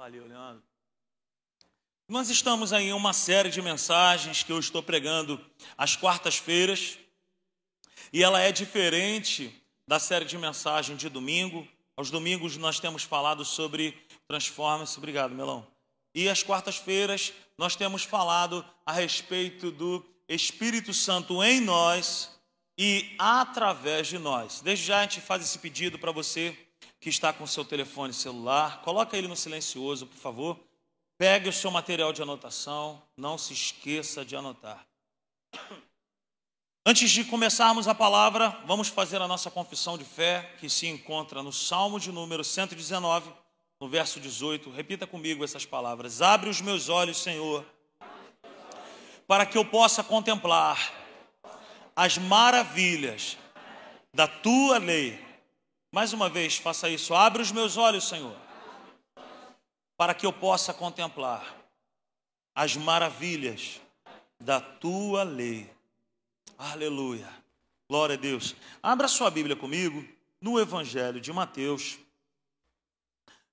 Valeu, Leandro. Nós estamos aí em uma série de mensagens que eu estou pregando às quartas-feiras, e ela é diferente da série de mensagem de domingo. Aos domingos nós temos falado sobre transforma-se, obrigado, Melão. E às quartas-feiras nós temos falado a respeito do Espírito Santo em nós e através de nós. Desde já a gente faz esse pedido para você que está com seu telefone celular, coloca ele no silencioso, por favor. Pegue o seu material de anotação, não se esqueça de anotar. Antes de começarmos a palavra, vamos fazer a nossa confissão de fé, que se encontra no Salmo de número 119, no verso 18. Repita comigo essas palavras: Abre os meus olhos, Senhor, para que eu possa contemplar as maravilhas da tua lei mais uma vez, faça isso. Abre os meus olhos, Senhor, para que eu possa contemplar as maravilhas da tua lei. Aleluia. Glória a Deus. Abra sua Bíblia comigo no Evangelho de Mateus.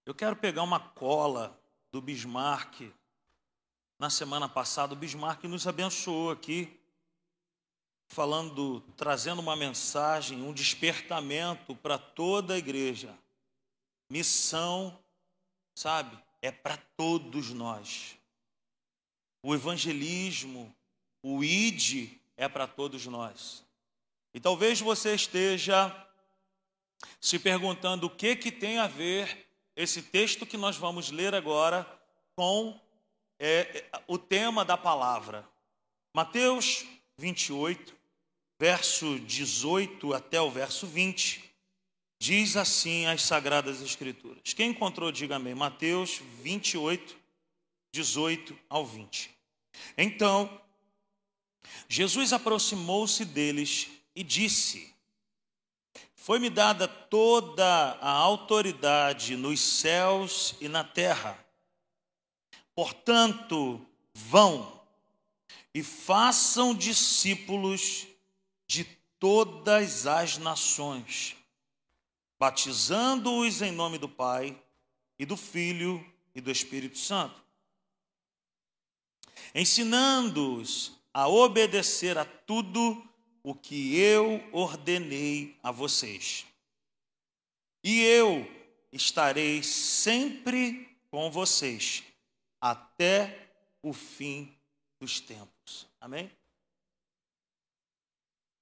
Eu quero pegar uma cola do Bismarck. Na semana passada, o Bismarck nos abençoou aqui falando, trazendo uma mensagem, um despertamento para toda a igreja. Missão, sabe, é para todos nós. O evangelismo, o id é para todos nós. E talvez você esteja se perguntando o que que tem a ver esse texto que nós vamos ler agora com é, o tema da palavra. Mateus 28, verso 18 até o verso 20, diz assim as Sagradas Escrituras. Quem encontrou, diga amém. Mateus 28, 18 ao 20. Então, Jesus aproximou-se deles e disse: Foi-me dada toda a autoridade nos céus e na terra. Portanto, vão e façam discípulos de todas as nações, batizando-os em nome do Pai e do Filho e do Espírito Santo, ensinando-os a obedecer a tudo o que eu ordenei a vocês. E eu estarei sempre com vocês até o fim dos tempos. Amém?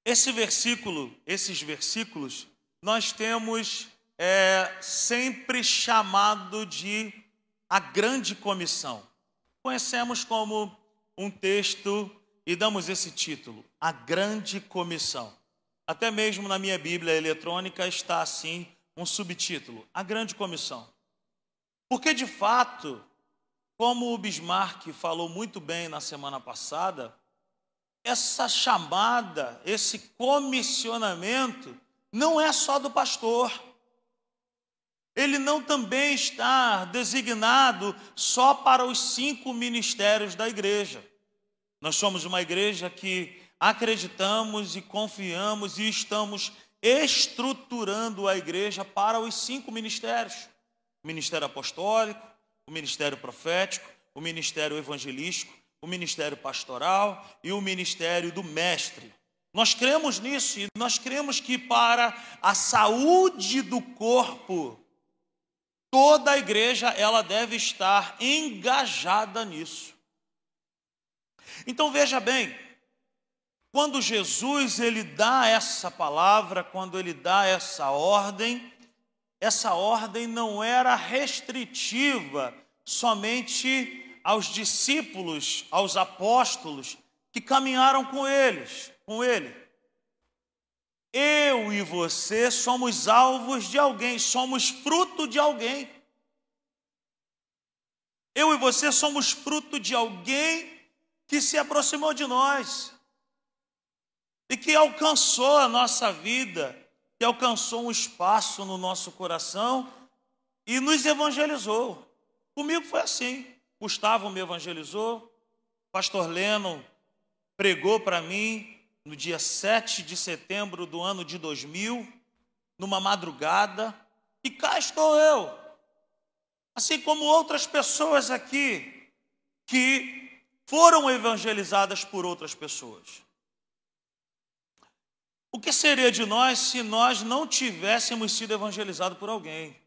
Esse versículo, esses versículos, nós temos é, sempre chamado de a grande comissão. Conhecemos como um texto e damos esse título, a grande comissão. Até mesmo na minha Bíblia eletrônica está assim um subtítulo, a grande comissão. Porque de fato, como o Bismarck falou muito bem na semana passada, essa chamada, esse comissionamento, não é só do pastor. Ele não também está designado só para os cinco ministérios da igreja. Nós somos uma igreja que acreditamos e confiamos e estamos estruturando a igreja para os cinco ministérios: o ministério apostólico, o ministério profético, o ministério evangelístico, o ministério pastoral e o ministério do mestre. Nós cremos nisso e nós cremos que para a saúde do corpo, toda a igreja ela deve estar engajada nisso. Então veja bem, quando Jesus ele dá essa palavra, quando ele dá essa ordem, essa ordem não era restritiva somente aos discípulos, aos apóstolos que caminharam com eles, com ele. Eu e você somos alvos de alguém, somos fruto de alguém. Eu e você somos fruto de alguém que se aproximou de nós e que alcançou a nossa vida, que alcançou um espaço no nosso coração e nos evangelizou. Comigo foi assim. Gustavo me evangelizou, pastor Leno pregou para mim no dia 7 de setembro do ano de 2000, numa madrugada, e cá estou eu. Assim como outras pessoas aqui que foram evangelizadas por outras pessoas. O que seria de nós se nós não tivéssemos sido evangelizados por alguém?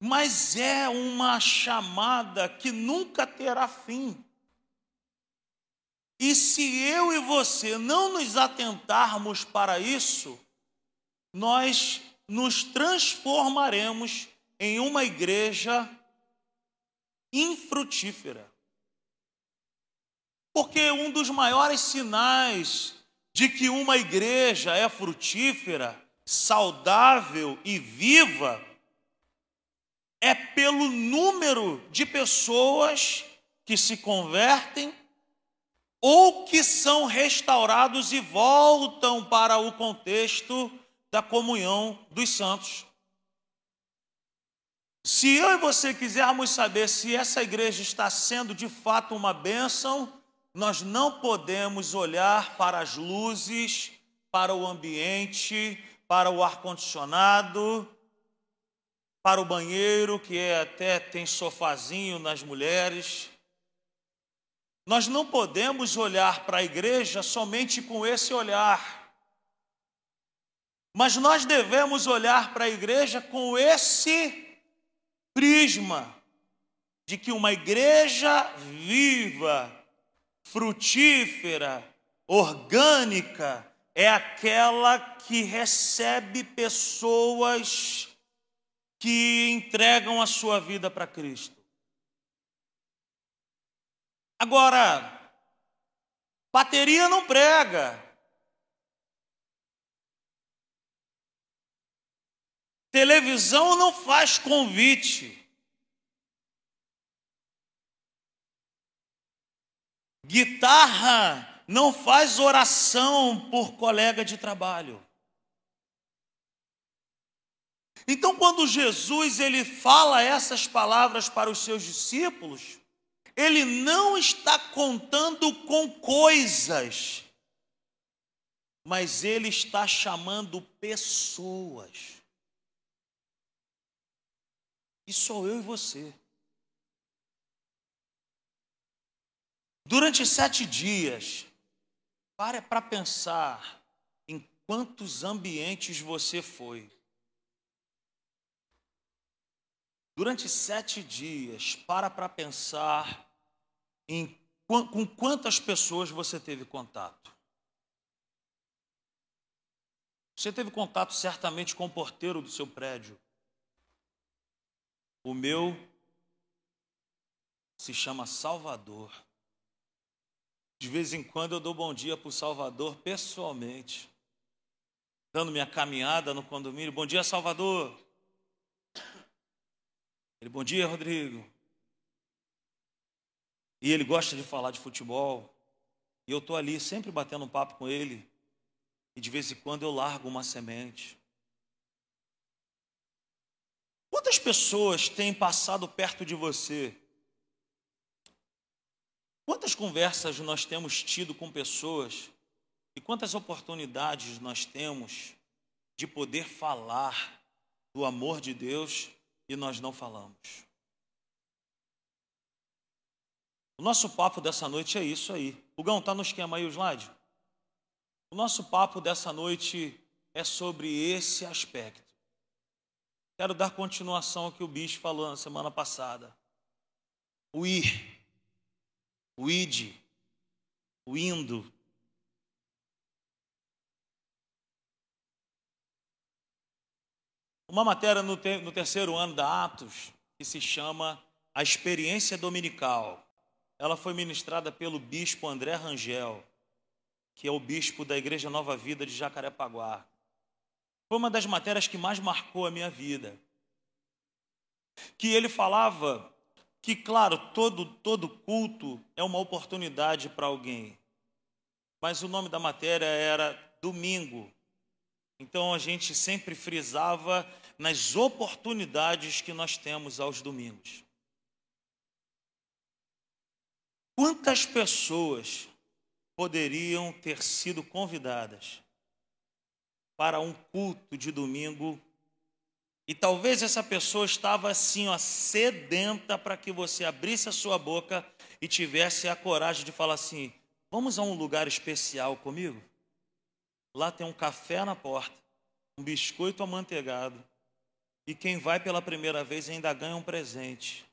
Mas é uma chamada que nunca terá fim. E se eu e você não nos atentarmos para isso, nós nos transformaremos em uma igreja infrutífera. Porque um dos maiores sinais de que uma igreja é frutífera, saudável e viva é pelo número de pessoas que se convertem ou que são restaurados e voltam para o contexto da comunhão dos santos. Se eu e você quisermos saber se essa igreja está sendo de fato uma bênção, nós não podemos olhar para as luzes, para o ambiente, para o ar-condicionado, para o banheiro, que é, até tem sofazinho nas mulheres. Nós não podemos olhar para a igreja somente com esse olhar. Mas nós devemos olhar para a igreja com esse prisma de que uma igreja viva, frutífera, orgânica, é aquela que recebe pessoas que entregam a sua vida para Cristo. Agora, bateria não prega. Televisão não faz convite. Guitarra não faz oração por colega de trabalho. Então, quando Jesus ele fala essas palavras para os seus discípulos, ele não está contando com coisas, mas ele está chamando pessoas. E sou eu e você. Durante sete dias, pare para pensar em quantos ambientes você foi. Durante sete dias, para para pensar em com quantas pessoas você teve contato. Você teve contato certamente com o porteiro do seu prédio. O meu se chama Salvador. De vez em quando eu dou bom dia para o Salvador pessoalmente, dando minha caminhada no condomínio. Bom dia, Salvador. Ele, bom dia, Rodrigo. E ele gosta de falar de futebol. E eu estou ali sempre batendo um papo com ele. E de vez em quando eu largo uma semente. Quantas pessoas têm passado perto de você? Quantas conversas nós temos tido com pessoas? E quantas oportunidades nós temos de poder falar do amor de Deus e nós não falamos. O nosso papo dessa noite é isso aí. Gão, tá no esquema aí o slide? O nosso papo dessa noite é sobre esse aspecto. Quero dar continuação ao que o bicho falou na semana passada. O ir, o id, o indo, uma matéria no, te, no terceiro ano da Atos que se chama A Experiência Dominical. Ela foi ministrada pelo bispo André Rangel, que é o bispo da Igreja Nova Vida de Jacarepaguá. Foi uma das matérias que mais marcou a minha vida. Que ele falava que, claro, todo, todo culto é uma oportunidade para alguém. Mas o nome da matéria era Domingo. Então a gente sempre frisava nas oportunidades que nós temos aos domingos. Quantas pessoas poderiam ter sido convidadas para um culto de domingo E talvez essa pessoa estava assim, ó, sedenta para que você abrisse a sua boca e tivesse a coragem de falar assim: "Vamos a um lugar especial comigo? Lá tem um café na porta, um biscoito amanteigado, e quem vai pela primeira vez ainda ganha um presente."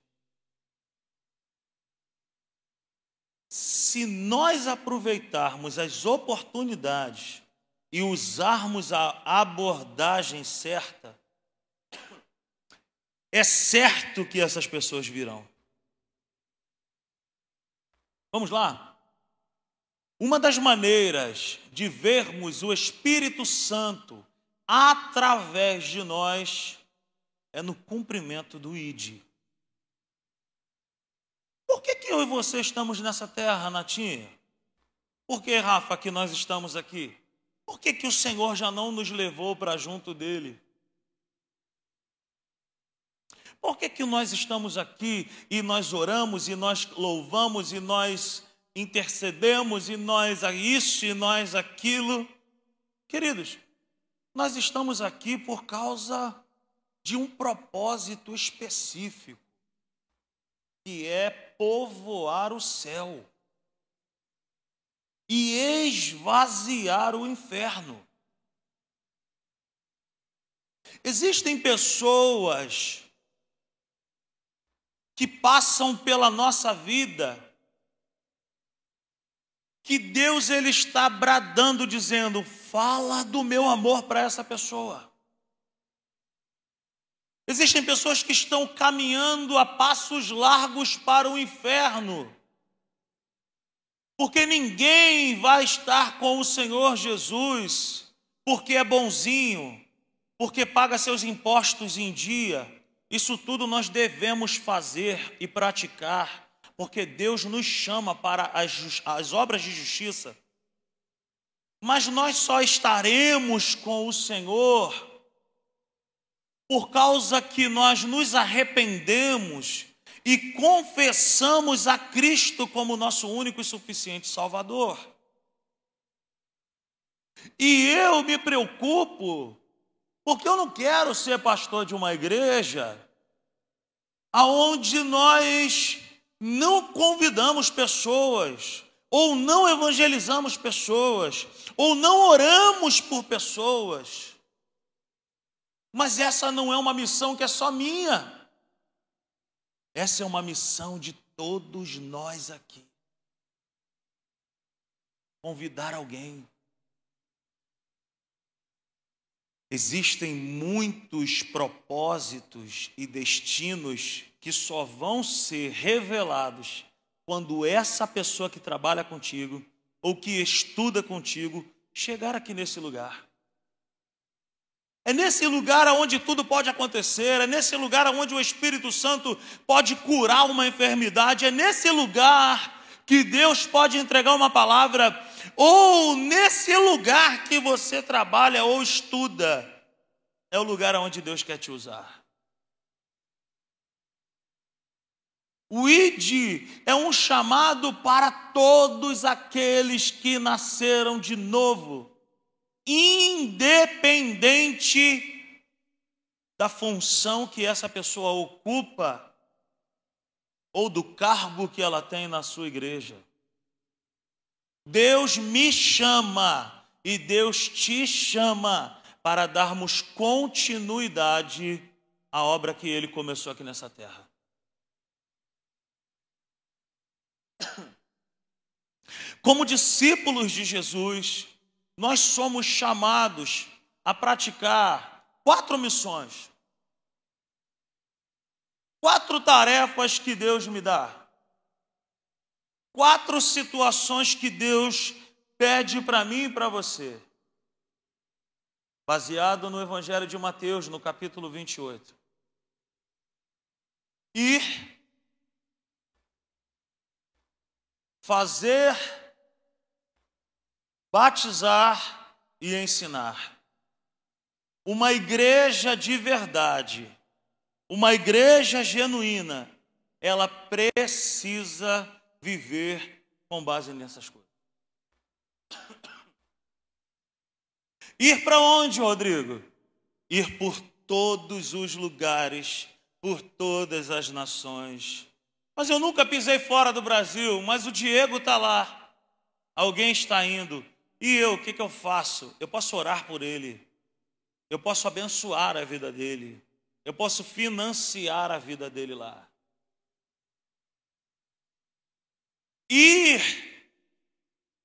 Se nós aproveitarmos as oportunidades e usarmos a abordagem certa, é certo que essas pessoas virão. Vamos lá? Uma das maneiras de vermos o Espírito Santo através de nós é no cumprimento do ID. Por que, que eu e você estamos nessa terra, Natinha? Por que, Rafa, que nós estamos aqui? Por que, que o Senhor já não nos levou para junto dele? Por que, que nós estamos aqui e nós oramos e nós louvamos e nós intercedemos e nós isso e nós aquilo? Queridos, nós estamos aqui por causa de um propósito específico, que é povoar o céu e esvaziar o inferno. Existem pessoas que passam pela nossa vida, que Deus ele está bradando dizendo: "Fala do meu amor para essa pessoa". Existem pessoas que estão caminhando a passos largos para o inferno. Porque ninguém vai estar com o Senhor Jesus porque é bonzinho, porque paga seus impostos em dia, isso tudo nós devemos fazer e praticar, porque Deus nos chama para as, as obras de justiça. Mas nós só estaremos com o Senhor por causa que nós nos arrependemos e confessamos a Cristo como nosso único e suficiente Salvador. E eu me preocupo porque eu não quero ser pastor de uma igreja aonde nós não convidamos pessoas, ou não evangelizamos pessoas, ou não oramos por pessoas. Mas essa não é uma missão que é só minha. Essa é uma missão de todos nós aqui. Convidar alguém Existem muitos propósitos e destinos que só vão ser revelados quando essa pessoa que trabalha contigo ou que estuda contigo chegar aqui nesse lugar. É nesse lugar onde tudo pode acontecer, é nesse lugar onde o Espírito Santo pode curar uma enfermidade, é nesse lugar que Deus pode entregar uma palavra ou nesse lugar que você trabalha ou estuda, é o lugar onde Deus quer te usar. O ID é um chamado para todos aqueles que nasceram de novo, independente da função que essa pessoa ocupa ou do cargo que ela tem na sua igreja. Deus me chama e Deus te chama para darmos continuidade à obra que ele começou aqui nessa terra. Como discípulos de Jesus, nós somos chamados a praticar quatro missões, quatro tarefas que Deus me dá quatro situações que Deus pede para mim e para você. Baseado no Evangelho de Mateus, no capítulo 28. Ir, fazer, batizar e ensinar. Uma igreja de verdade, uma igreja genuína, ela precisa viver com base nessas coisas. Ir para onde, Rodrigo? Ir por todos os lugares, por todas as nações. Mas eu nunca pisei fora do Brasil, mas o Diego está lá. Alguém está indo. E eu, o que, que eu faço? Eu posso orar por ele. Eu posso abençoar a vida dele. Eu posso financiar a vida dele lá. Ir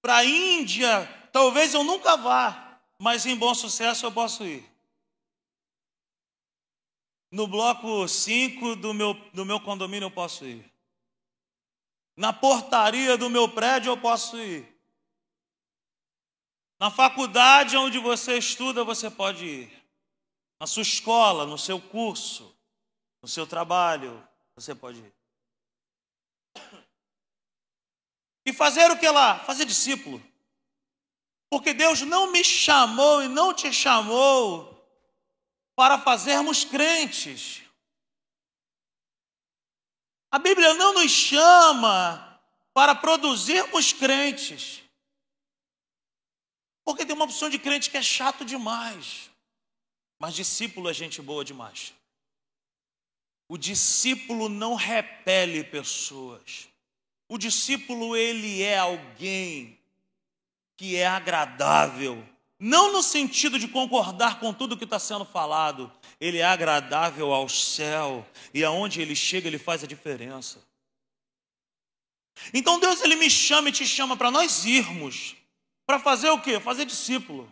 para a Índia, talvez eu nunca vá, mas em bom sucesso eu posso ir. No bloco 5 do meu, do meu condomínio eu posso ir. Na portaria do meu prédio eu posso ir. Na faculdade onde você estuda, você pode ir. Na sua escola, no seu curso, no seu trabalho, você pode ir. E fazer o que lá? Fazer discípulo. Porque Deus não me chamou e não te chamou para fazermos crentes. A Bíblia não nos chama para produzirmos crentes. Porque tem uma opção de crente que é chato demais. Mas discípulo é gente boa demais. O discípulo não repele pessoas. O discípulo, ele é alguém que é agradável. Não no sentido de concordar com tudo que está sendo falado. Ele é agradável ao céu. E aonde ele chega, ele faz a diferença. Então Deus, ele me chama e te chama para nós irmos. Para fazer o quê? Fazer discípulo.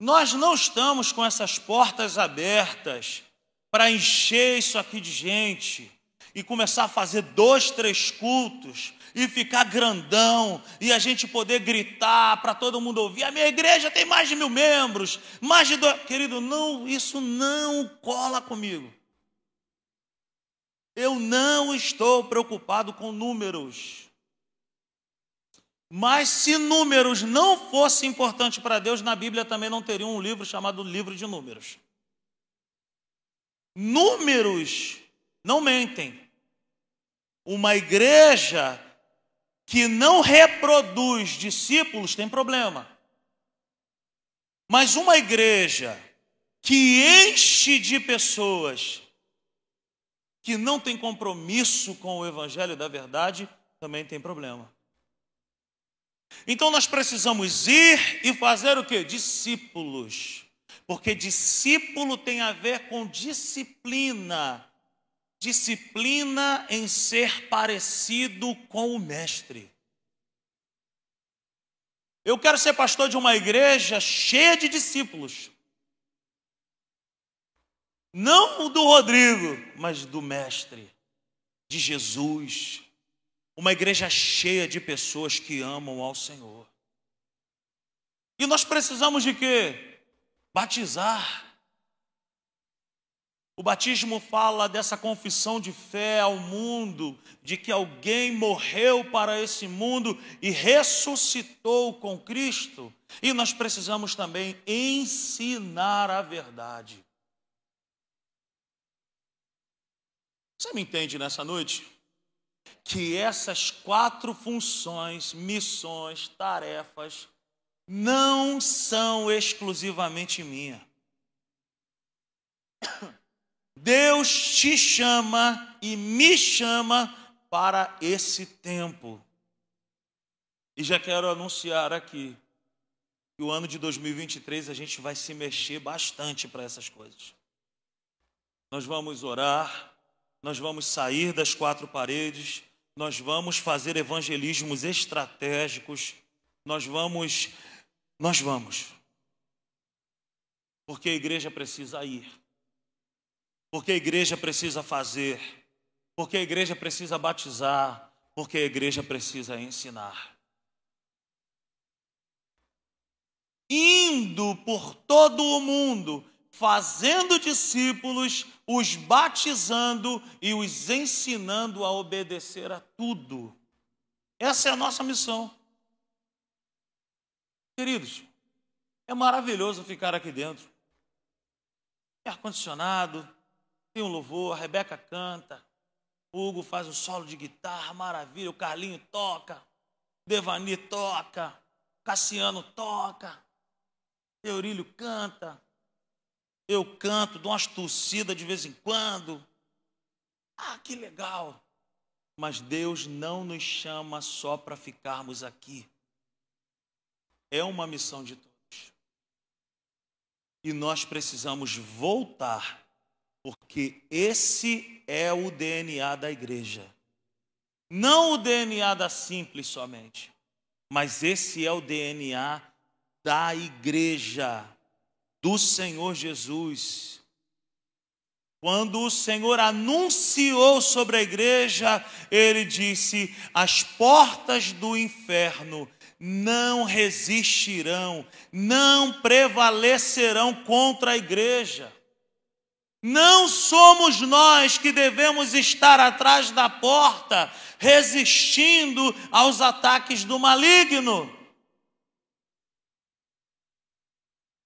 Nós não estamos com essas portas abertas para encher isso aqui de gente e começar a fazer dois, três cultos e ficar grandão e a gente poder gritar para todo mundo ouvir. A minha igreja tem mais de mil membros, mais de dois. Querido, não, isso não cola comigo. Eu não estou preocupado com números. Mas se números não fosse importante para Deus, na Bíblia também não teria um livro chamado Livro de Números. Números não mentem. Uma igreja que não reproduz discípulos tem problema. Mas uma igreja que enche de pessoas que não tem compromisso com o evangelho da verdade também tem problema. Então nós precisamos ir e fazer o que? Discípulos. Porque discípulo tem a ver com disciplina. Disciplina em ser parecido com o mestre. Eu quero ser pastor de uma igreja cheia de discípulos. Não do Rodrigo, mas do mestre, de Jesus. Uma igreja cheia de pessoas que amam ao Senhor. E nós precisamos de quê? Batizar. O batismo fala dessa confissão de fé ao mundo, de que alguém morreu para esse mundo e ressuscitou com Cristo. E nós precisamos também ensinar a verdade. Você me entende nessa noite? Que essas quatro funções, missões, tarefas, não são exclusivamente minha. Deus te chama e me chama para esse tempo. E já quero anunciar aqui que o ano de 2023 a gente vai se mexer bastante para essas coisas. Nós vamos orar, nós vamos sair das quatro paredes, nós vamos fazer evangelismos estratégicos, nós vamos, nós vamos. Porque a igreja precisa ir, porque a igreja precisa fazer, porque a igreja precisa batizar, porque a igreja precisa ensinar. Indo por todo o mundo, fazendo discípulos, os batizando e os ensinando a obedecer a tudo. Essa é a nossa missão. Queridos, é maravilhoso ficar aqui dentro. É ar-condicionado, tem um louvor, a Rebeca canta, o Hugo faz o solo de guitarra, maravilha, o Carlinho toca, Devani toca, Cassiano toca, Eurílio canta, Eu canto, dou umas tossidas de vez em quando. Ah, que legal. Mas Deus não nos chama só para ficarmos aqui. É uma missão de todos. E nós precisamos voltar, porque esse é o DNA da igreja. Não o DNA da simples somente, mas esse é o DNA da igreja do Senhor Jesus. Quando o Senhor anunciou sobre a igreja, ele disse: As portas do inferno não resistirão, não prevalecerão contra a igreja. Não somos nós que devemos estar atrás da porta, resistindo aos ataques do maligno.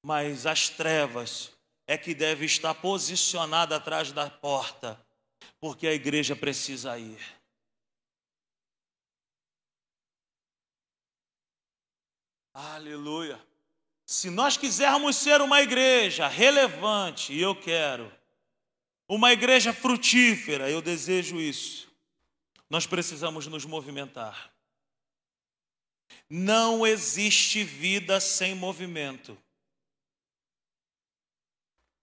Mas as trevas é que deve estar posicionada atrás da porta, porque a igreja precisa ir. Aleluia. Se nós quisermos ser uma igreja relevante, e eu quero, uma igreja frutífera, eu desejo isso, nós precisamos nos movimentar. Não existe vida sem movimento.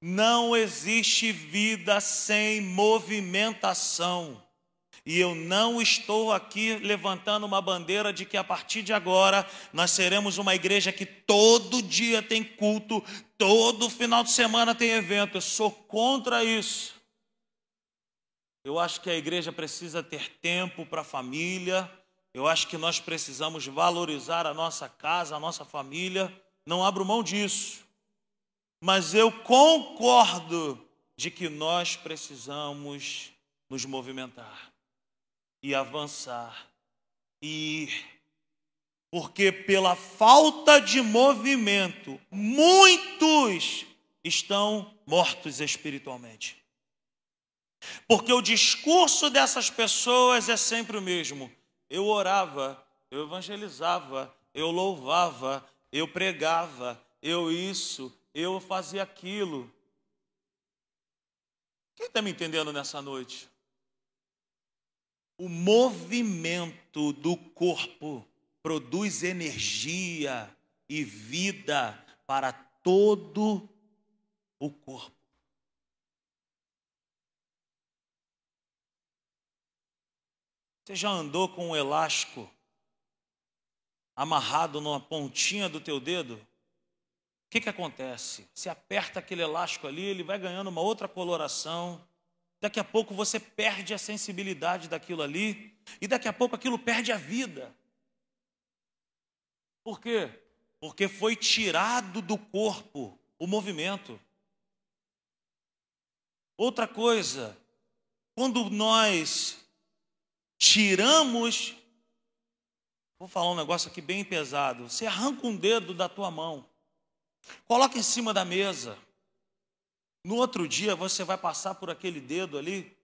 Não existe vida sem movimentação. E eu não estou aqui levantando uma bandeira de que a partir de agora nós seremos uma igreja que todo dia tem culto, todo final de semana tem evento. Eu sou contra isso. Eu acho que a igreja precisa ter tempo para a família. Eu acho que nós precisamos valorizar a nossa casa, a nossa família. Não abro mão disso. Mas eu concordo de que nós precisamos nos movimentar e avançar e ir. Porque pela falta de movimento, muitos estão mortos espiritualmente. Porque o discurso dessas pessoas é sempre o mesmo. Eu orava, eu evangelizava, eu louvava, eu pregava, eu isso, eu fazia aquilo. Quem está me entendendo nessa noite? O movimento do corpo produz energia e vida para todo o corpo. Você já andou com um elástico amarrado numa pontinha do teu dedo? O que, que acontece? Se aperta aquele elástico ali, ele vai ganhando uma outra coloração. Daqui a pouco você perde a sensibilidade daquilo ali. E daqui a pouco aquilo perde a vida. Por quê? Porque foi tirado do corpo o movimento. Outra coisa, quando nós tiramos, vou falar um negócio aqui bem pesado, você arranca um dedo da tua mão. Coloca em cima da mesa. No outro dia você vai passar por aquele dedo ali,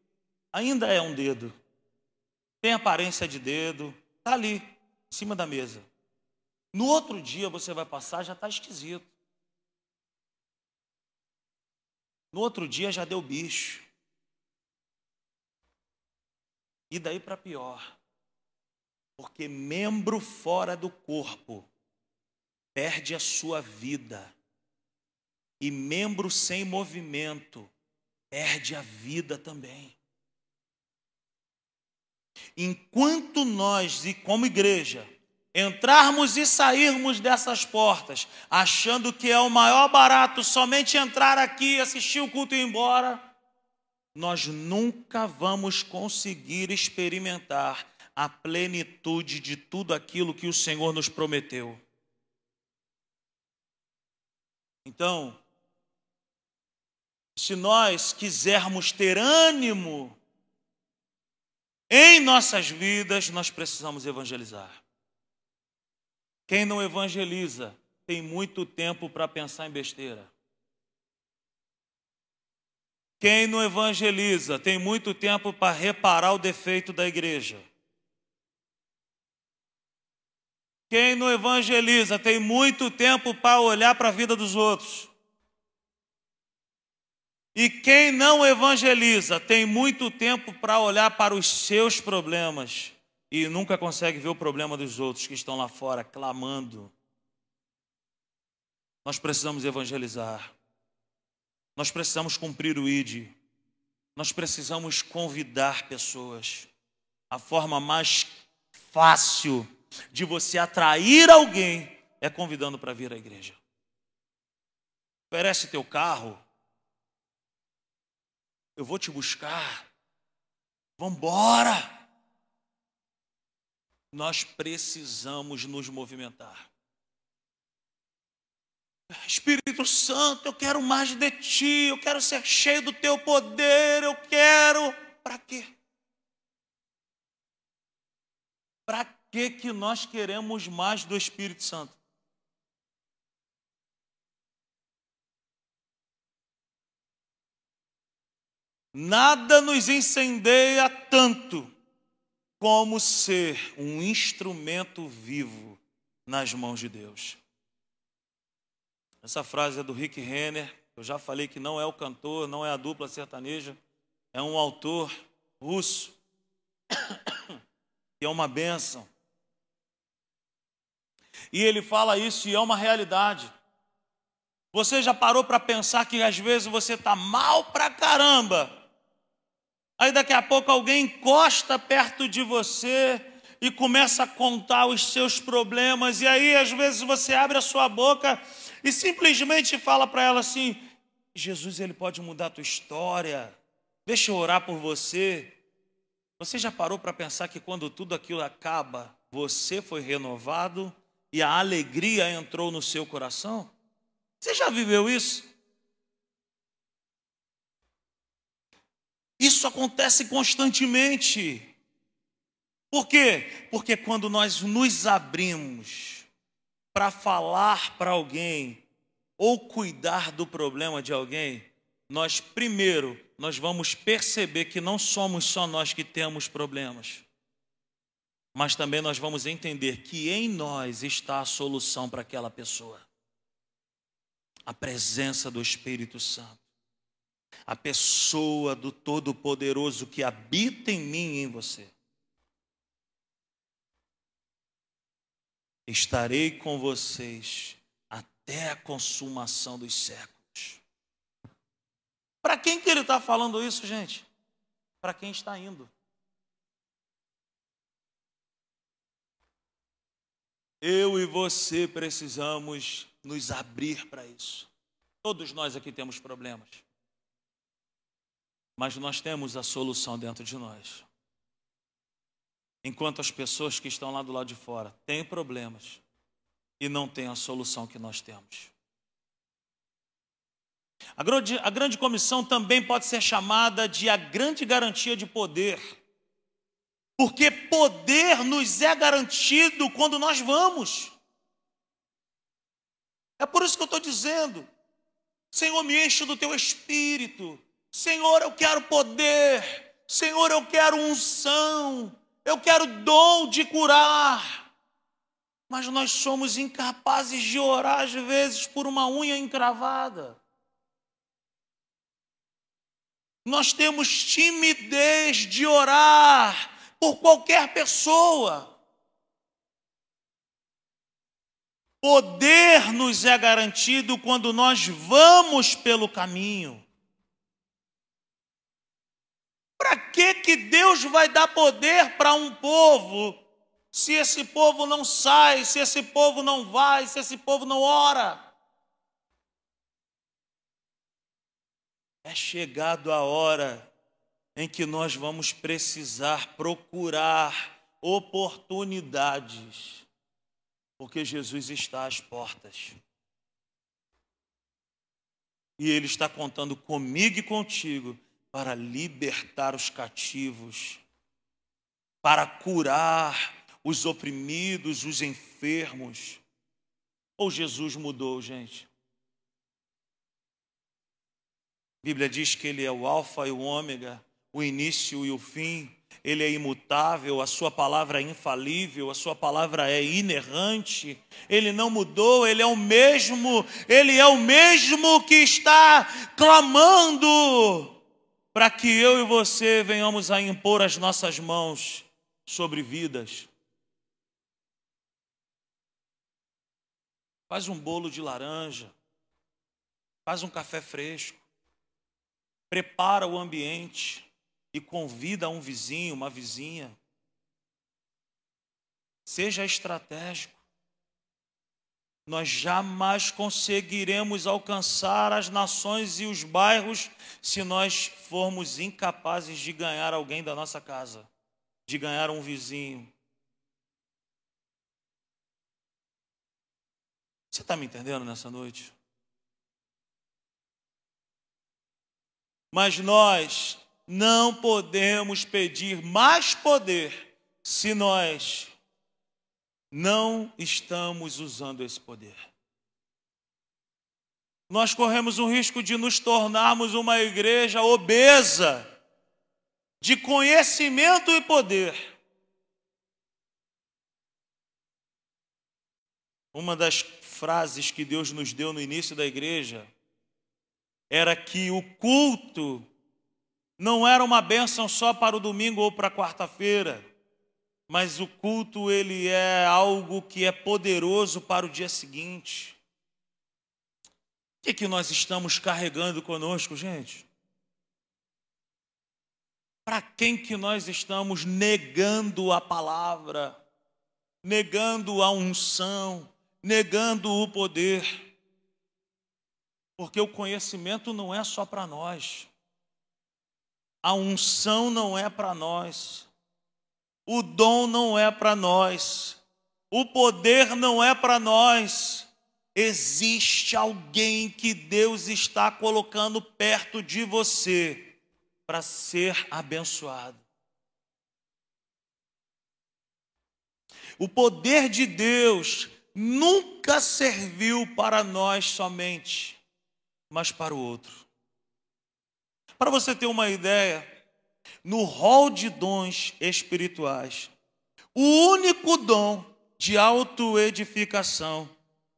ainda é um dedo. Tem aparência de dedo, está ali, em cima da mesa. No outro dia você vai passar, já está esquisito. No outro dia já deu bicho. E daí para pior. Porque membro fora do corpo perde a sua vida. E membro sem movimento perde a vida também. Enquanto nós, e como igreja, entrarmos e sairmos dessas portas, achando que é o maior barato somente entrar aqui, assistir o culto e ir embora, nós nunca vamos conseguir experimentar a plenitude de tudo aquilo que o Senhor nos prometeu. Então, se nós quisermos ter ânimo em nossas vidas, nós precisamos evangelizar. Quem não evangeliza tem muito tempo para pensar em besteira. Quem não evangeliza tem muito tempo para reparar o defeito da igreja. Quem não evangeliza tem muito tempo para olhar para a vida dos outros. E quem não evangeliza tem muito tempo para olhar para os seus problemas e nunca consegue ver o problema dos outros que estão lá fora clamando. Nós precisamos evangelizar. Nós precisamos cumprir o ID. Nós precisamos convidar pessoas. A forma mais fácil de você atrair alguém é convidando para vir à igreja. Oferece teu carro. Eu vou te buscar. Vamos embora. Nós precisamos nos movimentar. Espírito Santo, eu quero mais de ti, eu quero ser cheio do teu poder, eu quero. Para quê? Para que que nós queremos mais do Espírito Santo? Nada nos incendeia tanto como ser um instrumento vivo nas mãos de Deus. Essa frase é do Rick Renner. Eu já falei que não é o cantor, não é a dupla sertaneja, é um autor russo, que é uma bênção. E ele fala isso e é uma realidade. Você já parou para pensar que às vezes você está mal pra caramba? Aí daqui a pouco alguém encosta perto de você e começa a contar os seus problemas, e aí às vezes você abre a sua boca e simplesmente fala para ela assim: Jesus, ele pode mudar a tua história, deixa eu orar por você. Você já parou para pensar que quando tudo aquilo acaba, você foi renovado e a alegria entrou no seu coração? Você já viveu isso? Isso acontece constantemente. Por quê? Porque quando nós nos abrimos para falar para alguém ou cuidar do problema de alguém, nós primeiro nós vamos perceber que não somos só nós que temos problemas. Mas também nós vamos entender que em nós está a solução para aquela pessoa. A presença do Espírito Santo. A pessoa do Todo-Poderoso que habita em mim e em você. estarei com vocês até a consumação dos séculos. Para quem que ele está falando isso, gente? Para quem está indo. Eu e você precisamos nos abrir para isso. Todos nós aqui temos problemas. Mas nós temos a solução dentro de nós. Enquanto as pessoas que estão lá do lado de fora têm problemas e não têm a solução que nós temos. A grande, a grande comissão também pode ser chamada de a grande garantia de poder. Porque poder nos é garantido quando nós vamos. É por isso que eu estou dizendo: Senhor, me enche do teu espírito. Senhor, eu quero poder. Senhor, eu quero unção. Eu quero dom de curar. Mas nós somos incapazes de orar, às vezes, por uma unha encravada. Nós temos timidez de orar por qualquer pessoa. Poder nos é garantido quando nós vamos pelo caminho. Para que, que Deus vai dar poder para um povo se esse povo não sai, se esse povo não vai, se esse povo não ora? É chegado a hora em que nós vamos precisar procurar oportunidades, porque Jesus está às portas. E Ele está contando comigo e contigo para libertar os cativos, para curar os oprimidos, os enfermos. Ou Jesus mudou, gente? A Bíblia diz que Ele é o Alfa e o Ômega, o início e o fim. ele é imutável, a sua palavra é infalível, a sua palavra é inerrante, ele não mudou, ele é o mesmo, ele é o mesmo que está clamando para que eu e você venhamos a impor as nossas mãos sobre vidas. Faz um bolo de laranja, faz um café fresco, prepara o ambiente e convida um vizinho, uma vizinha. Seja estratégico. Nós jamais conseguiremos alcançar as nações e os bairros se nós formos incapazes de ganhar alguém da nossa casa, de ganhar um vizinho. Você está me entendendo nessa noite? Mas nós não podemos pedir mais poder se nós não estamos usando esse poder. Nós corremos o risco de nos tornarmos uma igreja obesa de conhecimento e poder. Uma das frases que Deus nos deu no início da igreja era que o culto não era uma bênção só para o domingo ou para a quarta-feira, mas o culto ele é algo que é poderoso para o dia seguinte. O que, que nós estamos carregando conosco, gente? Para quem que nós estamos negando a palavra, negando a unção, negando o poder? Porque o conhecimento não é só para nós. A unção não é para nós. O dom não é para nós. O poder não é para nós. Existe alguém que Deus está colocando perto de você para ser abençoado. O poder de Deus nunca serviu para nós somente, mas para o outro. Para você ter uma ideia, no rol de dons espirituais, o único dom de autoedificação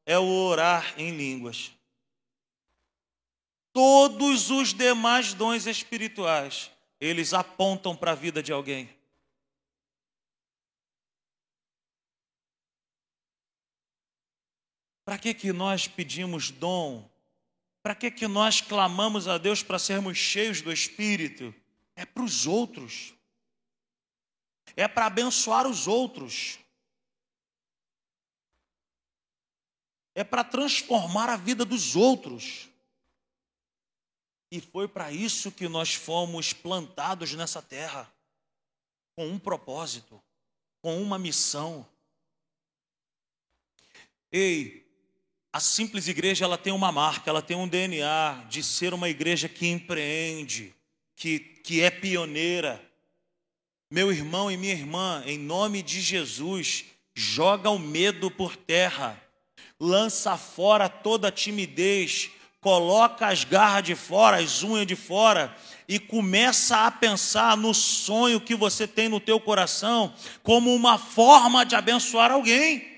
é o orar em línguas. Todos os demais dons espirituais, eles apontam para a vida de alguém. Para que, que nós pedimos dom para que, que nós clamamos a Deus para sermos cheios do Espírito? É para os outros, é para abençoar os outros, é para transformar a vida dos outros. E foi para isso que nós fomos plantados nessa terra, com um propósito, com uma missão. Ei, a simples igreja ela tem uma marca, ela tem um DNA de ser uma igreja que empreende, que, que é pioneira. Meu irmão e minha irmã, em nome de Jesus, joga o medo por terra, lança fora toda a timidez, coloca as garras de fora, as unhas de fora e começa a pensar no sonho que você tem no teu coração como uma forma de abençoar alguém.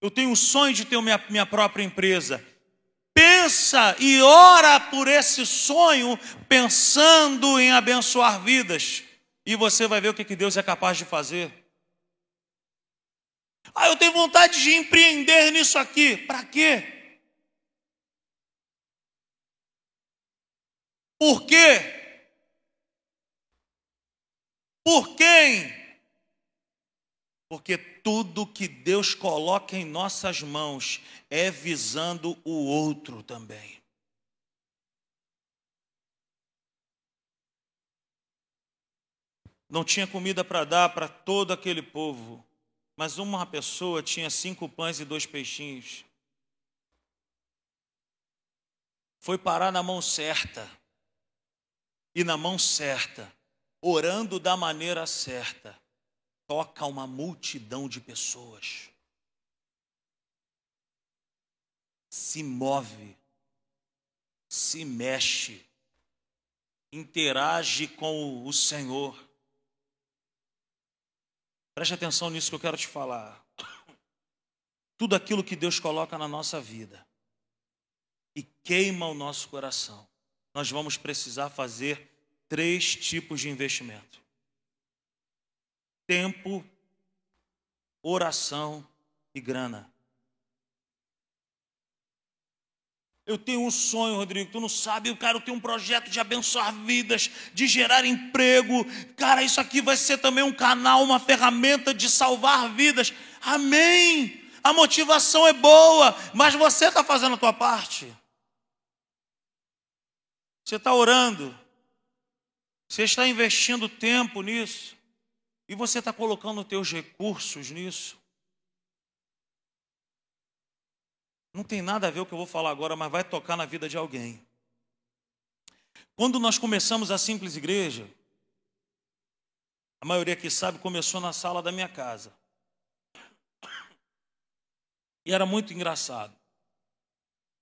Eu tenho o sonho de ter minha, minha própria empresa. Pensa e ora por esse sonho, pensando em abençoar vidas. E você vai ver o que, que Deus é capaz de fazer. Ah, eu tenho vontade de empreender nisso aqui. Para quê? Por quê? Por quem? Porque tudo que Deus coloca em nossas mãos é visando o outro também. Não tinha comida para dar para todo aquele povo, mas uma pessoa tinha cinco pães e dois peixinhos. Foi parar na mão certa, e na mão certa, orando da maneira certa toca uma multidão de pessoas. Se move, se mexe, interage com o Senhor. Preste atenção nisso que eu quero te falar. Tudo aquilo que Deus coloca na nossa vida e queima o nosso coração, nós vamos precisar fazer três tipos de investimento: tempo, oração e grana. Eu tenho um sonho, Rodrigo, tu não sabe, eu quero ter um projeto de abençoar vidas, de gerar emprego. Cara, isso aqui vai ser também um canal, uma ferramenta de salvar vidas. Amém! A motivação é boa, mas você está fazendo a tua parte. Você está orando, você está investindo tempo nisso, e você está colocando teus recursos nisso. Não tem nada a ver o que eu vou falar agora, mas vai tocar na vida de alguém. Quando nós começamos a simples igreja, a maioria que sabe começou na sala da minha casa. E era muito engraçado,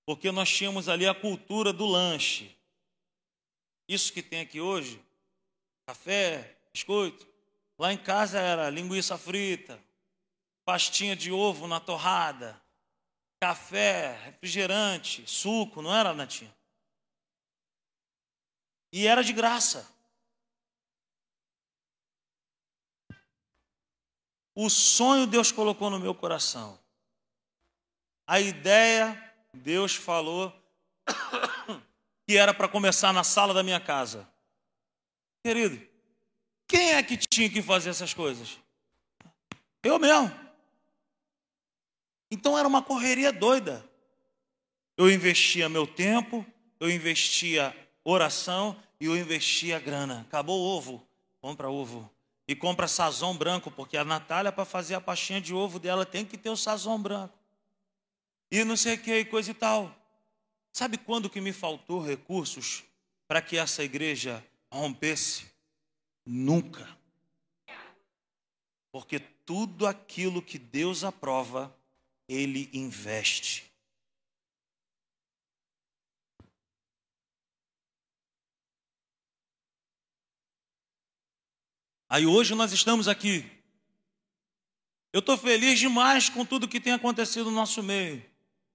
porque nós tínhamos ali a cultura do lanche. Isso que tem aqui hoje, café, biscoito, lá em casa era linguiça frita, pastinha de ovo na torrada, café, refrigerante, suco, não era, Natinha? E era de graça. O sonho Deus colocou no meu coração. A ideia Deus falou que era para começar na sala da minha casa. Querido, quem é que tinha que fazer essas coisas? Eu mesmo. Então era uma correria doida. Eu investia meu tempo, eu investia oração e eu investia grana. Acabou o ovo, compra ovo. E compra sazão branco, porque a Natália, para fazer a pastinha de ovo dela, tem que ter o sazão branco. E não sei o que, coisa e tal. Sabe quando que me faltou recursos para que essa igreja rompesse? Nunca. Porque tudo aquilo que Deus aprova, ele investe. Aí hoje nós estamos aqui. Eu estou feliz demais com tudo que tem acontecido no nosso meio,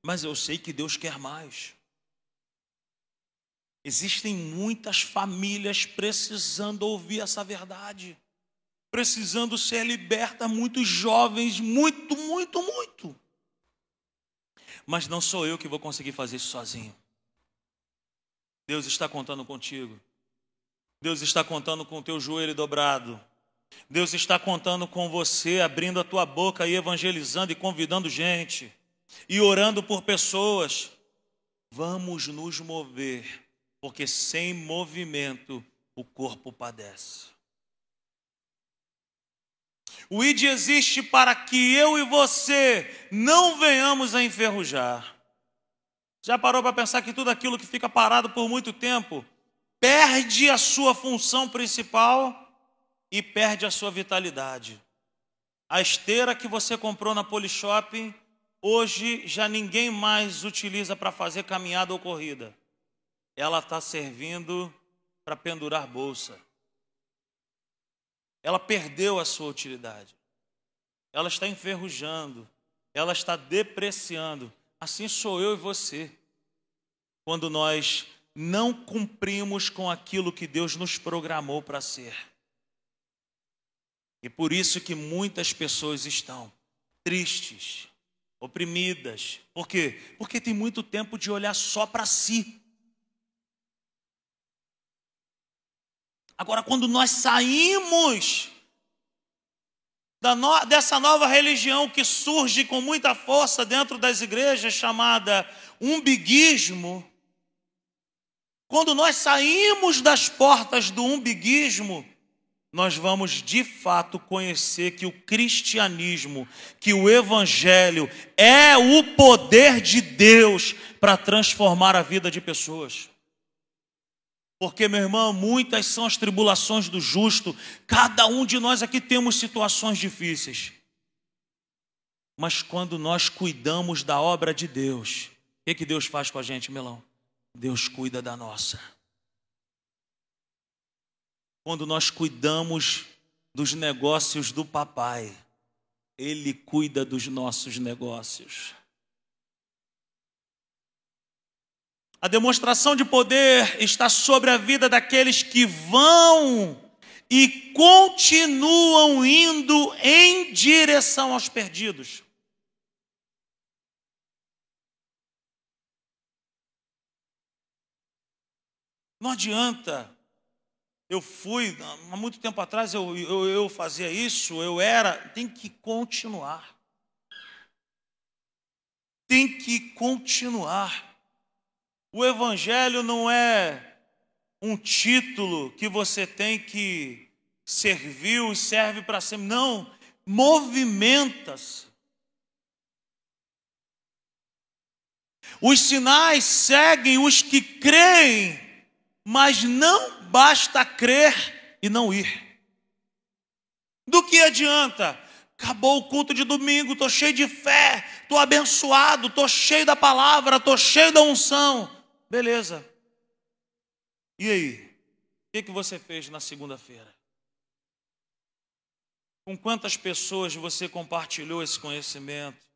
mas eu sei que Deus quer mais. Existem muitas famílias precisando ouvir essa verdade, precisando ser libertas, muitos jovens, muito, muito, muito. Mas não sou eu que vou conseguir fazer isso sozinho. Deus está contando contigo. Deus está contando com o teu joelho dobrado. Deus está contando com você, abrindo a tua boca e evangelizando e convidando gente, e orando por pessoas. Vamos nos mover, porque sem movimento o corpo padece. O ID existe para que eu e você não venhamos a enferrujar. Já parou para pensar que tudo aquilo que fica parado por muito tempo perde a sua função principal e perde a sua vitalidade? A esteira que você comprou na Polishop, hoje já ninguém mais utiliza para fazer caminhada ou corrida. Ela está servindo para pendurar bolsa ela perdeu a sua utilidade. Ela está enferrujando, ela está depreciando. Assim sou eu e você. Quando nós não cumprimos com aquilo que Deus nos programou para ser. E por isso que muitas pessoas estão tristes, oprimidas. Por quê? Porque tem muito tempo de olhar só para si. Agora, quando nós saímos no, dessa nova religião que surge com muita força dentro das igrejas, chamada umbiguismo, quando nós saímos das portas do umbiguismo, nós vamos de fato conhecer que o cristianismo, que o evangelho é o poder de Deus para transformar a vida de pessoas. Porque, meu irmão, muitas são as tribulações do justo. Cada um de nós aqui temos situações difíceis. Mas quando nós cuidamos da obra de Deus, o que, que Deus faz com a gente, Melão? Deus cuida da nossa. quando nós cuidamos dos negócios do papai. Ele cuida dos nossos negócios. A demonstração de poder está sobre a vida daqueles que vão e continuam indo em direção aos perdidos. Não adianta. Eu fui, há muito tempo atrás eu, eu, eu fazia isso, eu era. Tem que continuar. Tem que continuar. O Evangelho não é um título que você tem que serviu e serve para sempre. Não, movimenta-se. Os sinais seguem os que creem, mas não basta crer e não ir. Do que adianta? Acabou o culto de domingo, estou cheio de fé, estou abençoado, estou cheio da palavra, estou cheio da unção. Beleza. E aí? O que, que você fez na segunda-feira? Com quantas pessoas você compartilhou esse conhecimento,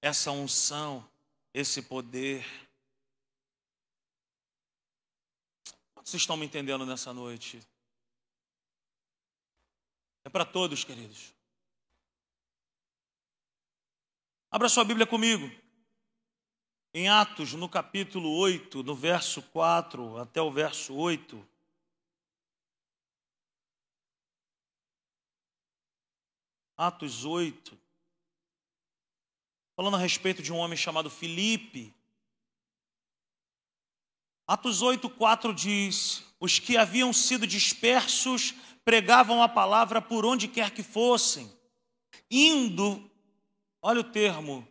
essa unção, esse poder? Vocês estão me entendendo nessa noite? É para todos, queridos. Abra sua Bíblia comigo. Em Atos, no capítulo 8, no verso 4 até o verso 8. Atos 8. Falando a respeito de um homem chamado Filipe. Atos 8, 4 diz: Os que haviam sido dispersos pregavam a palavra por onde quer que fossem, indo, olha o termo,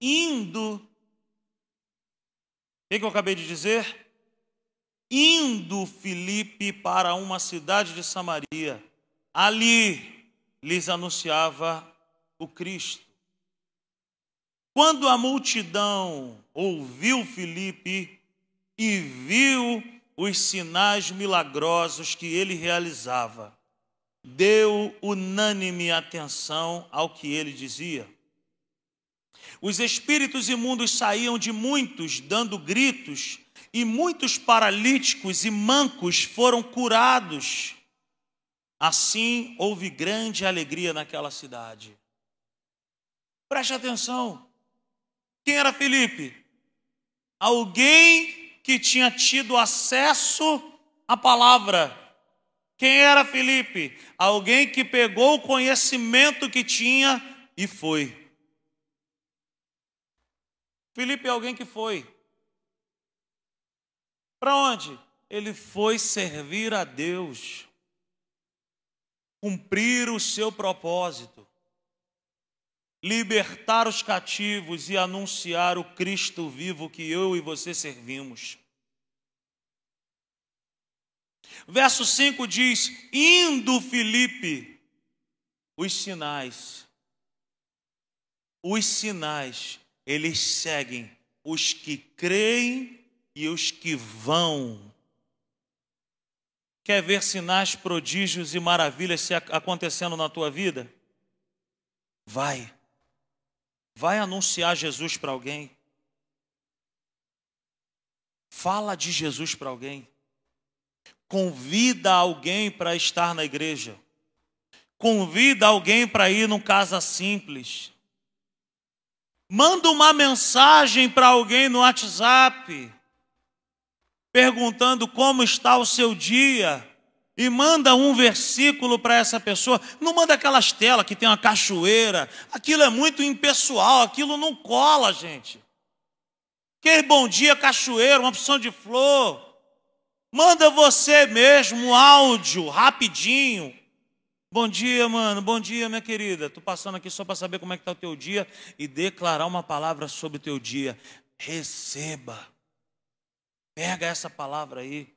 indo que, que eu acabei de dizer? Indo Filipe para uma cidade de Samaria, ali lhes anunciava o Cristo. Quando a multidão ouviu Filipe e viu os sinais milagrosos que ele realizava, deu unânime atenção ao que ele dizia. Os espíritos imundos saíam de muitos, dando gritos, e muitos paralíticos e mancos foram curados. Assim houve grande alegria naquela cidade. Preste atenção. Quem era Felipe? Alguém que tinha tido acesso à palavra. Quem era Felipe? Alguém que pegou o conhecimento que tinha e foi. Felipe é alguém que foi. Para onde? Ele foi servir a Deus, cumprir o seu propósito, libertar os cativos e anunciar o Cristo vivo que eu e você servimos. Verso 5 diz: Indo Filipe, os sinais, os sinais eles seguem os que creem e os que vão. Quer ver sinais, prodígios e maravilhas se acontecendo na tua vida? Vai. Vai anunciar Jesus para alguém. Fala de Jesus para alguém. Convida alguém para estar na igreja. Convida alguém para ir num casa simples. Manda uma mensagem para alguém no WhatsApp, perguntando como está o seu dia, e manda um versículo para essa pessoa. Não manda aquelas telas que tem uma cachoeira, aquilo é muito impessoal, aquilo não cola, gente. Que bom dia, cachoeira, uma opção de flor. Manda você mesmo um áudio rapidinho, Bom dia, mano. Bom dia, minha querida. Tô passando aqui só para saber como é que tá o teu dia e declarar uma palavra sobre o teu dia. Receba. Pega essa palavra aí.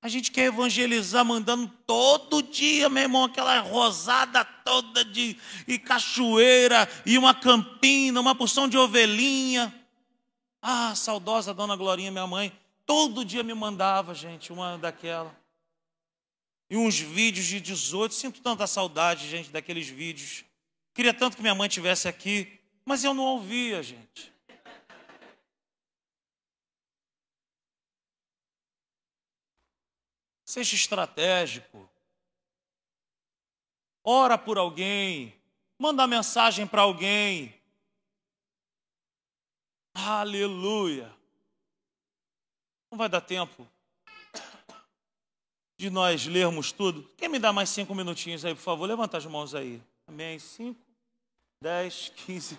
A gente quer evangelizar mandando todo dia, meu irmão, aquela rosada toda de e cachoeira e uma campina, uma porção de ovelhinha. Ah, saudosa dona Glorinha, minha mãe, todo dia me mandava, gente, uma daquela. E uns vídeos de 18. Sinto tanta saudade, gente, daqueles vídeos. Queria tanto que minha mãe tivesse aqui, mas eu não ouvia, gente. Seja estratégico. Ora por alguém. Manda mensagem para alguém. Aleluia. Não vai dar tempo de nós lermos tudo. Quem me dá mais cinco minutinhos aí, por favor? Levanta as mãos aí. Amém. Cinco, dez, quinze.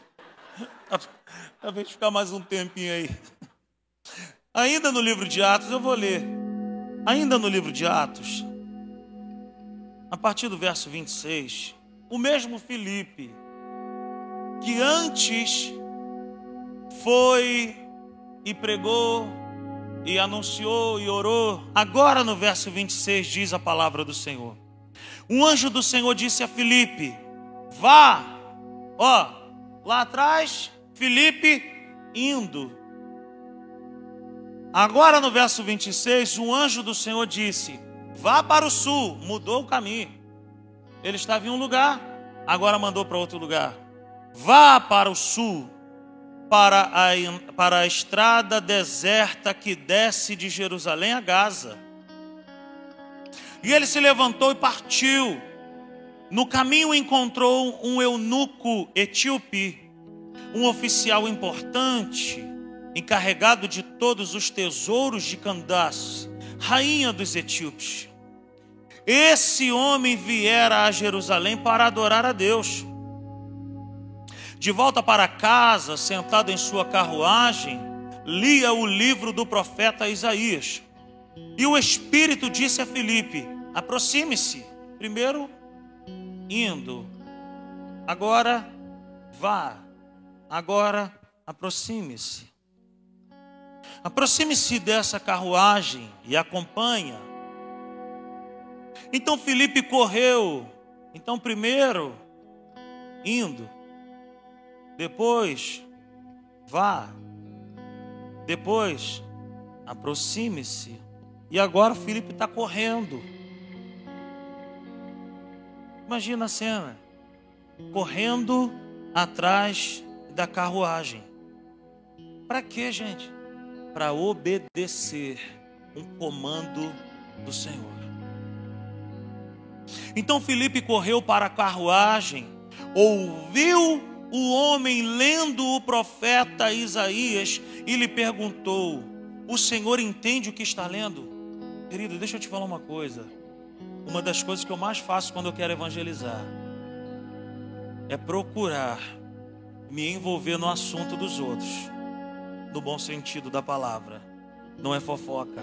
Talvez ficar mais um tempinho aí. Ainda no livro de Atos, eu vou ler. Ainda no livro de Atos, a partir do verso 26, o mesmo Filipe, que antes foi e pregou e anunciou e orou. Agora no verso 26 diz a palavra do Senhor. Um anjo do Senhor disse a Filipe: Vá, ó, lá atrás, Filipe indo. Agora no verso 26, um anjo do Senhor disse: Vá para o sul, mudou o caminho. Ele estava em um lugar, agora mandou para outro lugar. Vá para o sul para a, para a estrada deserta que desce de Jerusalém a Gaza. E ele se levantou e partiu. No caminho encontrou um eunuco etíope, um oficial importante, encarregado de todos os tesouros de Candace, rainha dos etíopes. Esse homem viera a Jerusalém para adorar a Deus. De volta para casa, sentado em sua carruagem, lia o livro do profeta Isaías. E o Espírito disse a Filipe: aproxime-se. Primeiro, indo. Agora, vá. Agora, aproxime-se. Aproxime-se dessa carruagem e acompanha. Então Filipe correu. Então, primeiro, indo. Depois, vá. Depois, aproxime-se. E agora o Filipe está correndo. Imagina a cena. Correndo atrás da carruagem. Para quê, gente? Para obedecer um comando do Senhor. Então Filipe correu para a carruagem, ouviu o homem lendo o profeta Isaías e lhe perguntou: O Senhor entende o que está lendo? Querido, deixa eu te falar uma coisa. Uma das coisas que eu mais faço quando eu quero evangelizar é procurar me envolver no assunto dos outros, no bom sentido da palavra. Não é fofoca.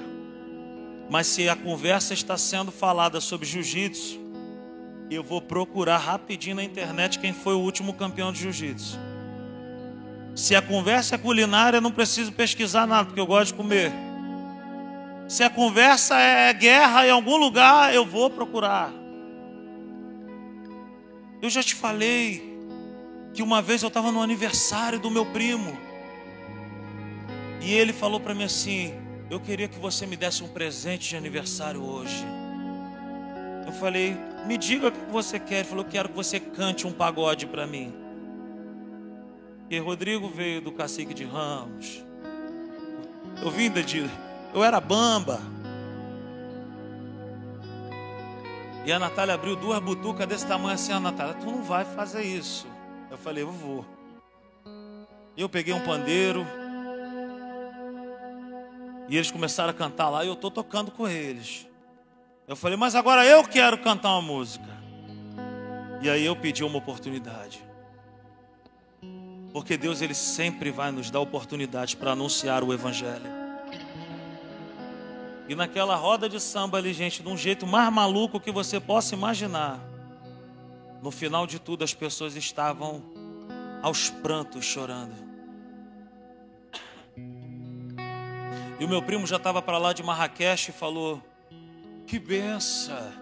Mas se a conversa está sendo falada sobre jiu-jitsu, eu vou procurar rapidinho na internet quem foi o último campeão de jiu-jitsu. Se a conversa é culinária, eu não preciso pesquisar nada, porque eu gosto de comer. Se a conversa é guerra em algum lugar, eu vou procurar. Eu já te falei que uma vez eu estava no aniversário do meu primo. E ele falou para mim assim: Eu queria que você me desse um presente de aniversário hoje. Eu falei: me diga o que você quer. Ele falou: Quero que você cante um pagode para mim. E Rodrigo veio do cacique de Ramos. Eu vim de. Eu era bamba. E a Natália abriu duas butucas desse tamanho assim. A Natália, tu não vai fazer isso. Eu falei: Eu vou. Eu peguei um pandeiro. E eles começaram a cantar lá. E eu estou tocando com eles. Eu falei, mas agora eu quero cantar uma música. E aí eu pedi uma oportunidade. Porque Deus ele sempre vai nos dar oportunidade para anunciar o evangelho. E naquela roda de samba ali, gente, de um jeito mais maluco que você possa imaginar. No final de tudo as pessoas estavam aos prantos chorando. E o meu primo já estava para lá de Marrakech e falou: que benção.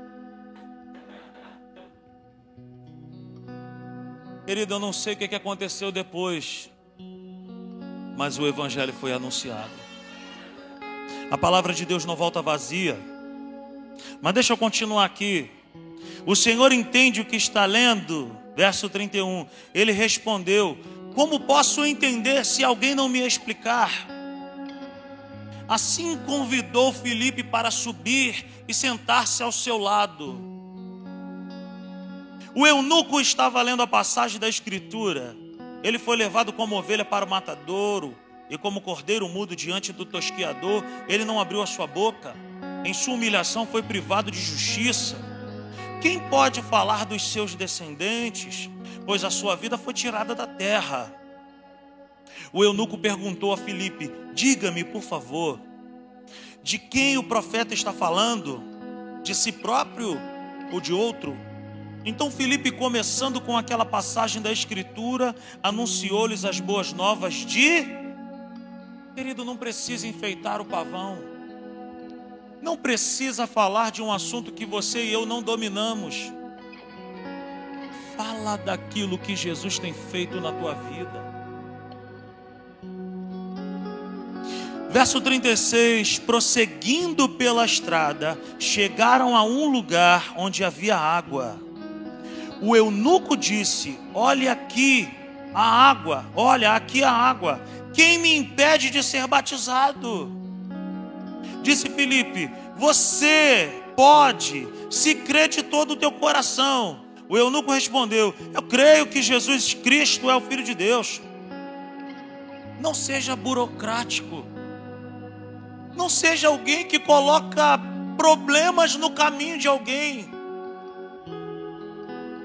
Querido, eu não sei o que aconteceu depois, mas o Evangelho foi anunciado. A palavra de Deus não volta vazia. Mas deixa eu continuar aqui. O Senhor entende o que está lendo, verso 31. Ele respondeu: Como posso entender se alguém não me explicar? Assim convidou Filipe para subir e sentar-se ao seu lado. O eunuco estava lendo a passagem da Escritura. Ele foi levado como ovelha para o matadouro, e como cordeiro mudo diante do tosquiador, ele não abriu a sua boca. Em sua humilhação foi privado de justiça. Quem pode falar dos seus descendentes? Pois a sua vida foi tirada da terra. O eunuco perguntou a Filipe: Diga-me, por favor, de quem o profeta está falando? De si próprio ou de outro? Então Filipe, começando com aquela passagem da Escritura, anunciou-lhes as boas novas de. Querido, não precisa enfeitar o pavão, não precisa falar de um assunto que você e eu não dominamos. Fala daquilo que Jesus tem feito na tua vida. Verso 36: prosseguindo pela estrada, chegaram a um lugar onde havia água. O eunuco disse: Olha aqui a água, olha aqui a água. Quem me impede de ser batizado? Disse Filipe: Você pode, se crê de todo o teu coração. O eunuco respondeu: Eu creio que Jesus Cristo é o Filho de Deus. Não seja burocrático. Não seja alguém que coloca problemas no caminho de alguém.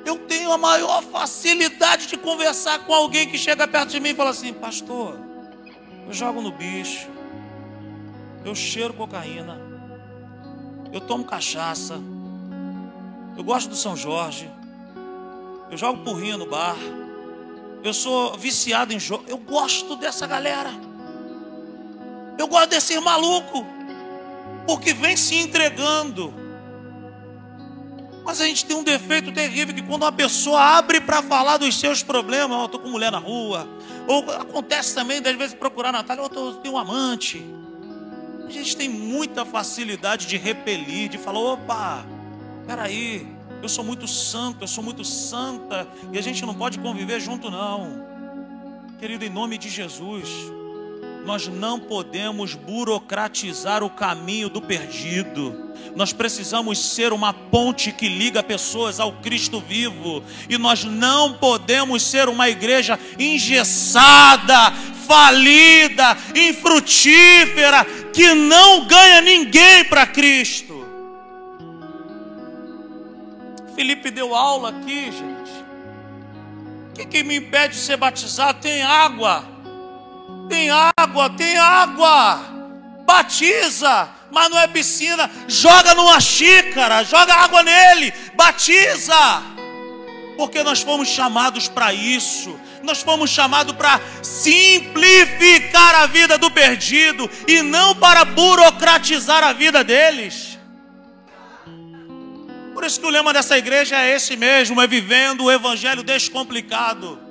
Eu tenho a maior facilidade de conversar com alguém que chega perto de mim e fala assim: Pastor, eu jogo no bicho, eu cheiro cocaína, eu tomo cachaça, eu gosto do São Jorge, eu jogo porrinha no bar, eu sou viciado em jogo, eu gosto dessa galera. Eu gosto desse maluco, porque vem se entregando. Mas a gente tem um defeito terrível que quando uma pessoa abre para falar dos seus problemas, oh, eu estou com mulher na rua, ou acontece também, às vezes, procurar Natália, oh, eu tenho um amante. A gente tem muita facilidade de repelir, de falar, opa, peraí, eu sou muito santo, eu sou muito santa, e a gente não pode conviver junto, não. Querido, em nome de Jesus, nós não podemos burocratizar o caminho do perdido. Nós precisamos ser uma ponte que liga pessoas ao Cristo vivo. E nós não podemos ser uma igreja engessada, falida, infrutífera, que não ganha ninguém para Cristo. Felipe deu aula aqui, gente. O que, que me impede de ser batizado? Tem água. Tem água, tem água. Batiza, mas não é piscina. Joga numa xícara, joga água nele, batiza. Porque nós fomos chamados para isso. Nós fomos chamados para simplificar a vida do perdido e não para burocratizar a vida deles. Por isso que o lema dessa igreja é esse mesmo: é vivendo o evangelho descomplicado.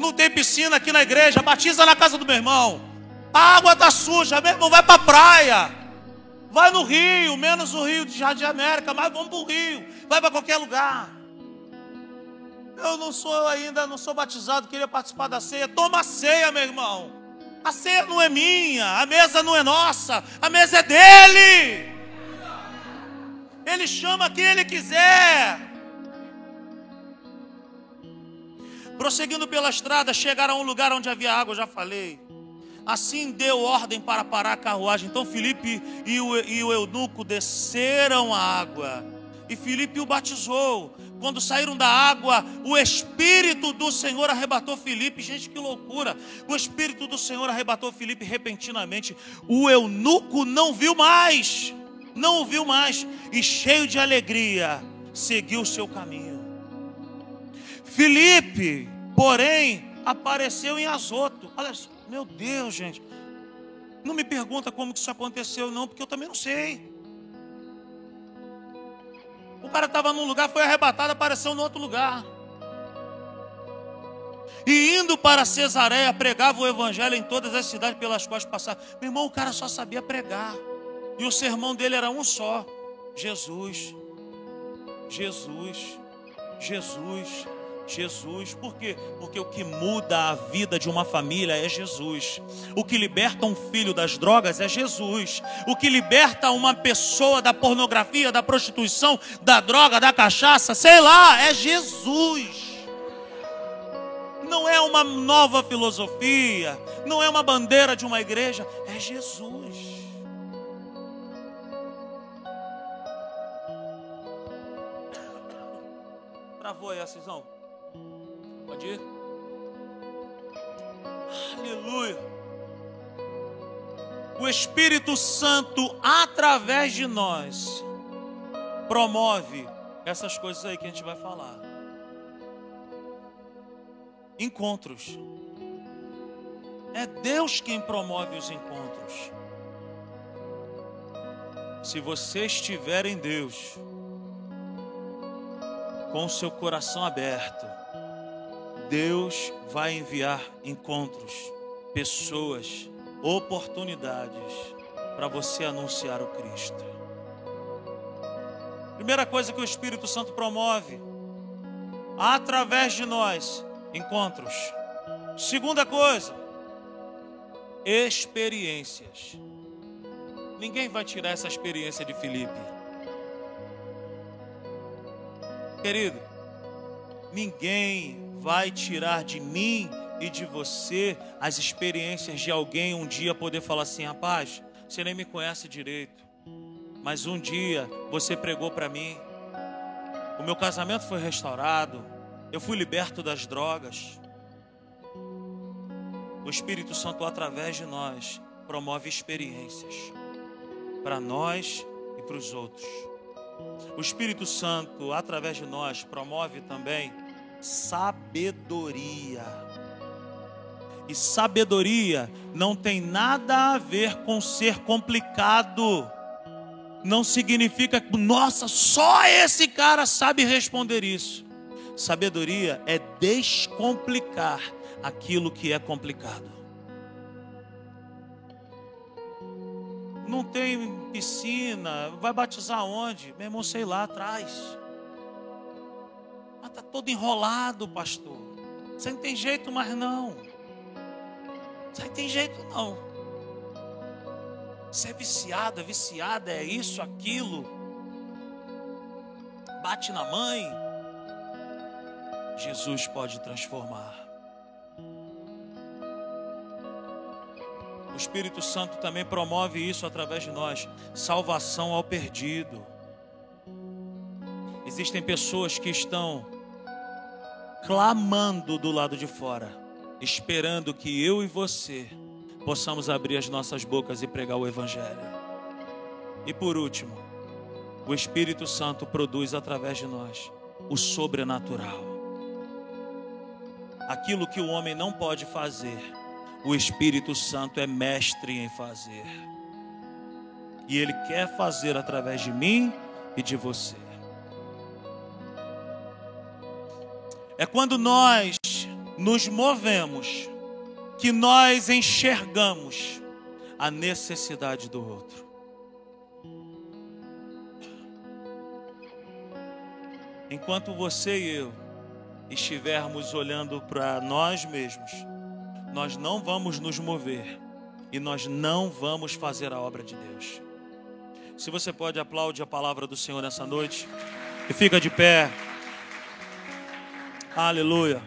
Não tem piscina aqui na igreja, batiza na casa do meu irmão. A água está suja, meu irmão, vai para a praia. Vai no Rio, menos o Rio de Jardim América, mas vamos para o Rio. Vai para qualquer lugar. Eu não sou ainda, não sou batizado, queria participar da ceia. Toma a ceia, meu irmão. A ceia não é minha, a mesa não é nossa, a mesa é dele. Ele chama quem ele quiser. Prosseguindo pela estrada, chegaram a um lugar onde havia água, já falei. Assim deu ordem para parar a carruagem. Então Filipe e o, e o eunuco desceram a água. E Filipe o batizou. Quando saíram da água, o Espírito do Senhor arrebatou Filipe. Gente, que loucura! O Espírito do Senhor arrebatou Filipe repentinamente. O eunuco não viu mais. Não o viu mais. E cheio de alegria, seguiu o seu caminho. Filipe, porém, apareceu em Azoto. Olha, meu Deus, gente. Não me pergunta como que isso aconteceu, não, porque eu também não sei. O cara estava num lugar, foi arrebatado, apareceu no outro lugar. E indo para Cesareia, pregava o evangelho em todas as cidades pelas quais passava. Meu irmão, o cara só sabia pregar. E o sermão dele era um só. Jesus, Jesus, Jesus, Jesus. Por quê? Porque o que muda a vida de uma família é Jesus. O que liberta um filho das drogas é Jesus. O que liberta uma pessoa da pornografia, da prostituição, da droga, da cachaça, sei lá, é Jesus. Não é uma nova filosofia, não é uma bandeira de uma igreja, é Jesus. Travou aí a cisão? Pode ir? Aleluia. O Espírito Santo, através de nós, promove essas coisas aí que a gente vai falar. Encontros. É Deus quem promove os encontros. Se você estiver em Deus, com o seu coração aberto, Deus vai enviar encontros, pessoas, oportunidades para você anunciar o Cristo. Primeira coisa que o Espírito Santo promove, através de nós, encontros. Segunda coisa, experiências. Ninguém vai tirar essa experiência de Filipe. Querido, ninguém vai tirar de mim e de você as experiências de alguém um dia poder falar assim: rapaz, você nem me conhece direito, mas um dia você pregou para mim, o meu casamento foi restaurado, eu fui liberto das drogas. O Espírito Santo, através de nós, promove experiências para nós e para os outros. O Espírito Santo, através de nós, promove também sabedoria. E sabedoria não tem nada a ver com ser complicado. Não significa que, nossa, só esse cara sabe responder isso. Sabedoria é descomplicar aquilo que é complicado. Não tem piscina, vai batizar onde? Meu irmão, sei lá atrás. Mas está todo enrolado, pastor. Você não tem jeito mais não. Você não tem jeito não. Você é viciado, é viciada, é isso, aquilo. Bate na mãe. Jesus pode transformar. O Espírito Santo também promove isso através de nós salvação ao perdido. Existem pessoas que estão clamando do lado de fora, esperando que eu e você possamos abrir as nossas bocas e pregar o Evangelho. E por último, o Espírito Santo produz através de nós o sobrenatural. Aquilo que o homem não pode fazer, o Espírito Santo é mestre em fazer. E ele quer fazer através de mim e de você. É quando nós nos movemos que nós enxergamos a necessidade do outro. Enquanto você e eu estivermos olhando para nós mesmos, nós não vamos nos mover e nós não vamos fazer a obra de Deus. Se você pode aplaudir a palavra do Senhor nessa noite e fica de pé. Aleluia.